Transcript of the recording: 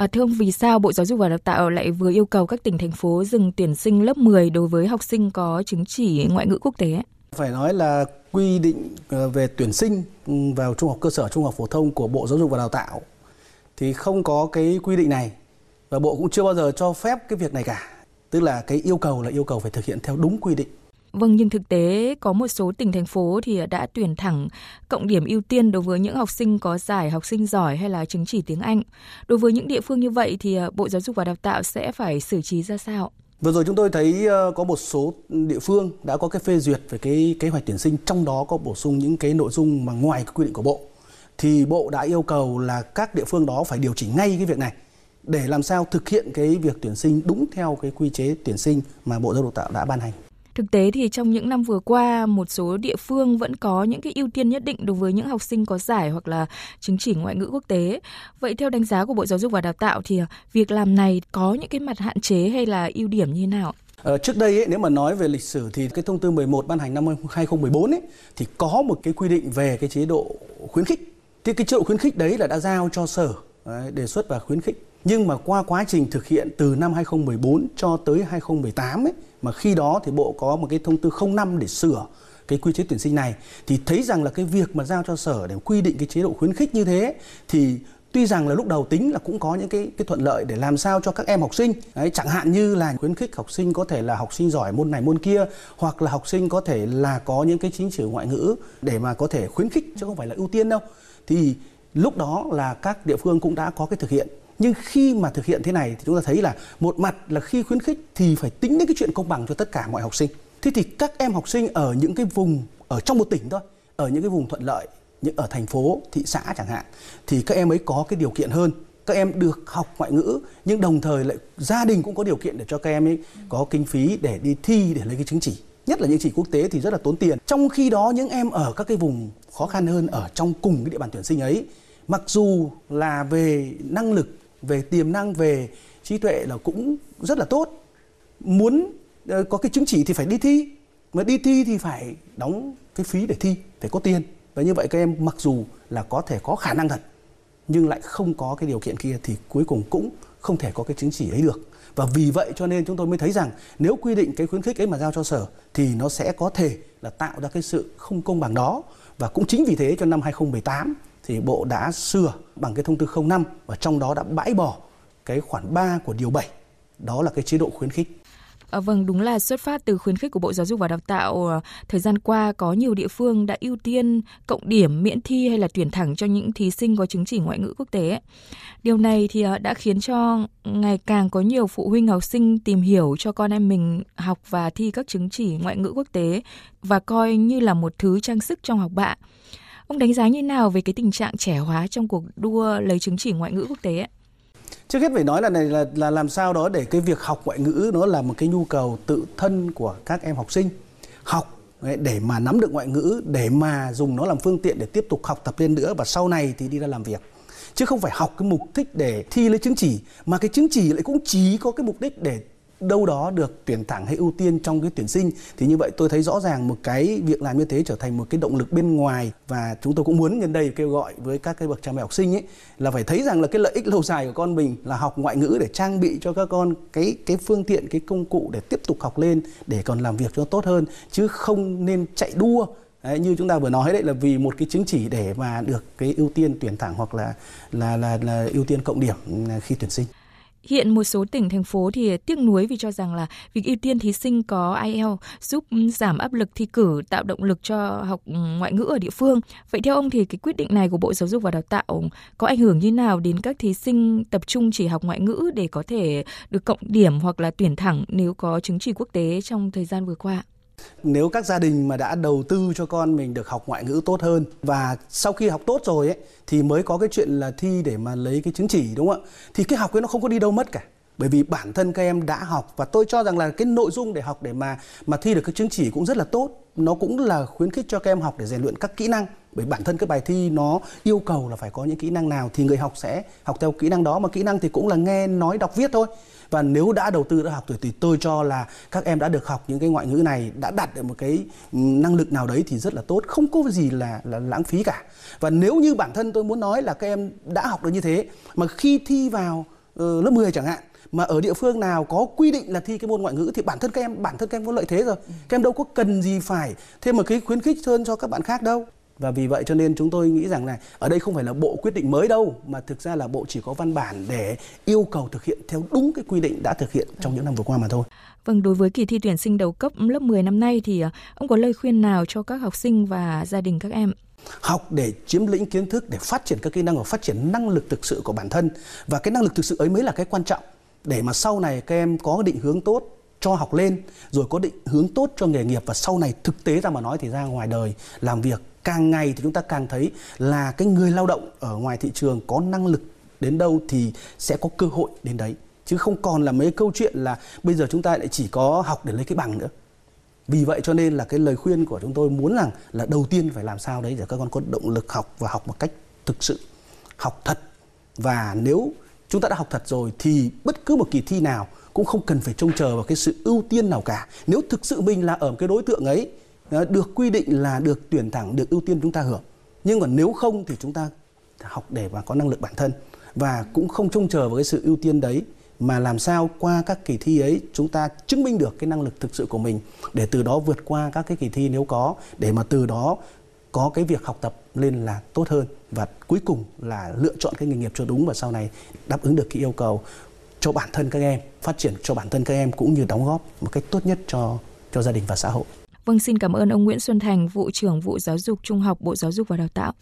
À, thưa ông, vì sao Bộ Giáo dục và Đào tạo lại vừa yêu cầu các tỉnh thành phố dừng tuyển sinh lớp 10 đối với học sinh có chứng chỉ ngoại ngữ quốc tế? Phải nói là quy định ờ, về tuyển sinh ừ, vào trung học cơ sở, trung học phổ thông của Bộ Giáo dục và Đào tạo thì không có cái quy định này và Bộ cũng chưa bao giờ cho phép cái việc này cả. Tức là cái yêu cầu là yêu cầu phải thực hiện theo đúng quy định. Vâng, nhưng thực tế có một số tỉnh thành phố thì đã tuyển thẳng cộng điểm ưu tiên đối với những học sinh có giải học sinh giỏi hay là chứng chỉ tiếng Anh. Đối với những địa phương như vậy thì à, Bộ Giáo dục và Đào tạo sẽ phải xử trí ra sao? Vừa rồi chúng tôi thấy ờ, có một số địa phương đã có cái phê duyệt về cái kế hoạch tuyển sinh trong đó có bổ sung những cái nội dung mà ngoài cái quy định của bộ thì bộ đã yêu cầu là các địa phương đó phải điều chỉnh ngay cái việc này để làm sao thực hiện cái việc tuyển sinh đúng theo cái quy chế tuyển sinh mà Bộ Giáo dục Đào Tạo đã ban hành. Thực tế thì trong những năm vừa qua, một số địa phương vẫn có những cái ưu tiên nhất định đối với những học sinh có giải hoặc là chứng chỉ ngoại ngữ quốc tế. Vậy theo đánh giá của Bộ Giáo dục và Đào tạo thì à, việc làm này có những cái mặt hạn chế hay là ưu điểm như thế nào? Ờ, trước đây ấy, nếu mà nói về lịch sử thì cái thông tư 11 ban hành năm 2014 ấy thì có một cái quy định về cái chế độ khuyến khích. Thì cái chế độ khuyến khích đấy là đã giao cho sở đấy, đề xuất và khuyến khích. Nhưng mà qua quá trình thực hiện từ năm 2014 cho tới 2018 ấy mà khi đó thì bộ có một cái thông tư 05 để sửa cái quy chế tuyển sinh này thì thấy rằng là cái việc mà giao cho sở để quy định cái chế độ khuyến khích như thế thì tuy rằng là lúc đầu tính là cũng có những cái cái thuận lợi để làm sao cho các em học sinh đấy, chẳng hạn như là khuyến khích học sinh có thể là học sinh giỏi môn này môn kia hoặc là học sinh có thể là có những cái chính chỉ ngoại ngữ để mà có thể khuyến khích chứ không phải là ưu tiên đâu. Thì lúc đó là các địa phương cũng đã có cái thực hiện nhưng khi mà thực hiện thế này thì chúng ta thấy là một mặt là khi khuyến khích thì phải tính đến cái chuyện công bằng cho tất cả mọi học sinh. Thế thì các em học sinh ở những cái vùng, ở trong một tỉnh thôi, ở những cái vùng thuận lợi, những ở thành phố, thị xã chẳng hạn, thì các em ấy có cái điều kiện hơn. Các em được học ngoại ngữ, nhưng đồng thời lại gia đình cũng có điều kiện để cho các em ấy có kinh phí để đi thi, để lấy cái chứng chỉ. Nhất là những chỉ quốc tế thì rất là tốn tiền. Trong khi đó, những em ở các cái vùng khó khăn hơn ở trong cùng cái địa bàn tuyển sinh ấy, mặc dù là về năng lực về tiềm năng, về trí tuệ là cũng rất là tốt. Muốn ờ, có cái chứng chỉ thì phải đi thi. Mà đi thi thì phải đóng cái phí để thi, phải có tiền. Và như vậy các em mặc dù là có thể có khả năng thật, nhưng lại không có cái điều kiện kia thì cuối cùng cũng không thể có cái chứng chỉ ấy được. Và vì vậy cho nên chúng tôi mới thấy rằng nếu quy định cái khuyến khích ấy mà giao cho sở thì nó sẽ có thể là tạo ra cái sự không công bằng đó. Và cũng chính vì thế cho năm 2018 thì Bộ đã sửa bằng cái thông tư 05 và trong đó đã bãi bỏ cái khoản 3 của điều 7 đó là cái chế độ khuyến khích. À, vâng, đúng là xuất phát từ khuyến khích của Bộ Giáo dục và Đào tạo. Ờ, thời gian qua có nhiều địa phương đã ưu tiên cộng điểm miễn thi hay là tuyển thẳng cho những thí sinh có chứng chỉ ngoại ngữ quốc tế. Điều này thì ờ, đã khiến cho ngày càng có nhiều phụ huynh học sinh tìm hiểu cho con em mình học và thi các chứng chỉ ngoại ngữ quốc tế và coi như là một thứ trang sức trong học bạ. Ông đánh giá như nào về cái tình trạng trẻ hóa trong cuộc đua lấy chứng chỉ ngoại ngữ quốc tế? ạ? Trước hết phải nói là này là là làm sao đó để cái việc học ngoại ngữ nó là một cái nhu cầu tự thân của các em học sinh. Học để mà nắm được ngoại ngữ, để mà dùng nó làm phương tiện để tiếp tục học tập lên nữa và sau này thì đi ra làm việc chứ không phải học cái mục đích để thi lấy chứng chỉ, mà cái chứng chỉ lại cũng chỉ có cái mục đích để đâu đó được tuyển thẳng hay ưu tiên trong cái tuyển sinh thì như vậy tôi thấy rõ ràng một cái việc làm như thế trở thành một cái động lực bên ngoài và chúng tôi cũng muốn nhân đây kêu gọi với các cái bậc cha mẹ học sinh ấy là phải thấy rằng là cái lợi ích lâu dài của con mình là học ngoại ngữ để trang bị cho các con cái cái phương tiện cái công cụ để tiếp tục học lên để còn làm việc cho tốt hơn chứ không nên chạy đua Đấy, như chúng ta vừa nói đấy là vì một cái chứng chỉ để mà được cái ưu tiên tuyển thẳng hoặc là là là, là ưu tiên cộng điểm khi tuyển sinh. Hiện một số tỉnh thành phố thì tiếc nuối vì cho rằng là việc ưu tiên thí sinh có IELTS giúp giảm áp lực thi cử, tạo động lực cho học ừ, ngoại ngữ ở địa phương. Vậy theo ông thì cái quyết định này của Bộ Giáo dục và Đào tạo có ảnh hưởng như nào đến các thí sinh tập trung chỉ học ngoại ngữ để có thể được cộng điểm hoặc là tuyển thẳng nếu có chứng chỉ quốc tế trong thời gian vừa qua? Nếu các gia đình mà đã đầu tư cho con mình được học ngoại ngữ tốt hơn và sau khi học tốt rồi ấy, thì mới có cái chuyện là thi để mà lấy cái chứng chỉ, đúng không ạ? Thì cái học ấy nó không có đi đâu mất cả bởi vì bản thân các em đã học và tôi cho rằng là cái nội dung để học để mà mà thi được cái chứng chỉ cũng rất là tốt. Nó cũng là khuyến khích cho các em học để rèn luyện các kỹ năng. Bởi bản thân cái bài thi nó yêu cầu là phải có những kỹ năng nào thì người học sẽ học theo kỹ năng đó. Mà kỹ năng thì cũng là nghe, nói, đọc, viết thôi. Và nếu đã đầu tư, đã học rồi thì tôi cho là các em đã được học những cái ngoại ngữ này, đã đạt được một cái ừ, năng lực nào đấy thì rất là tốt. Không có gì là là lãng phí cả. Và nếu như bản thân tôi muốn nói là các em đã học được như thế, mà khi thi vào uh, lớp 10 chẳng hạn mà ở địa phương nào có quy định là thi cái môn ngoại ngữ thì bản thân các em bản thân các em có lợi thế rồi ừ. các em đâu có cần gì phải thêm một cái khuyến khích hơn cho các bạn khác đâu và vì vậy cho nên chúng tôi nghĩ rằng này ở đây không phải là bộ quyết định mới đâu mà thực ra là bộ chỉ có văn bản để yêu cầu thực hiện theo đúng cái quy định đã thực hiện trong những năm vừa qua mà thôi. Vâng, đối với kỳ thi tuyển sinh đầu cấp lớp 10 năm nay thì à, ông có lời khuyên nào cho các học sinh và gia đình các em? Học để chiếm lĩnh kiến thức, để phát triển các kỹ năng và phát triển năng lực thực sự của bản thân. Và cái năng lực thực sự ấy mới là cái quan trọng để mà sau này các em có định hướng tốt cho học lên, rồi có định hướng tốt cho nghề nghiệp. Và sau này thực tế ra mà nói thì ra ngoài đời làm việc càng ngày thì chúng ta càng thấy là cái người lao động ở ngoài thị trường có năng lực đến đâu thì sẽ có cơ hội đến đấy. Chứ không còn là mấy câu chuyện là bây giờ chúng ta lại chỉ có học để lấy cái bằng nữa vì vậy cho nên là cái lời khuyên của chúng tôi muốn rằng là đầu tiên phải làm sao đấy để các con có động lực học và học một cách thực sự, học thật. Và nếu chúng ta đã học thật rồi thì bất cứ một kỳ thi nào cũng không cần phải trông chờ vào cái sự ưu tiên nào cả. Nếu thực sự mình là ở cái đối tượng ấy ờ, được quy định là được tuyển thẳng, được ưu tiên chúng ta hưởng. Nhưng còn nếu không thì chúng ta học để mà có năng lực bản thân và cũng không trông chờ vào cái sự ưu tiên đấy mà làm sao qua các kỳ thi ấy chúng ta chứng minh được cái năng lực thực sự của mình để từ đó vượt qua các cái kỳ thi nếu có để mà từ đó có cái việc học tập lên là tốt hơn và cuối cùng là lựa chọn cái nghề nghiệp cho đúng và sau này đáp ứng được cái yêu cầu cho bản thân các em phát triển cho bản thân các em cũng như đóng góp một cách tốt nhất cho cho gia đình và xã hội. Vâng, xin cảm ơn ông Nguyễn Xuân Thành, vụ trưởng vụ giáo dục trung học Bộ Giáo dục và Đào tạo.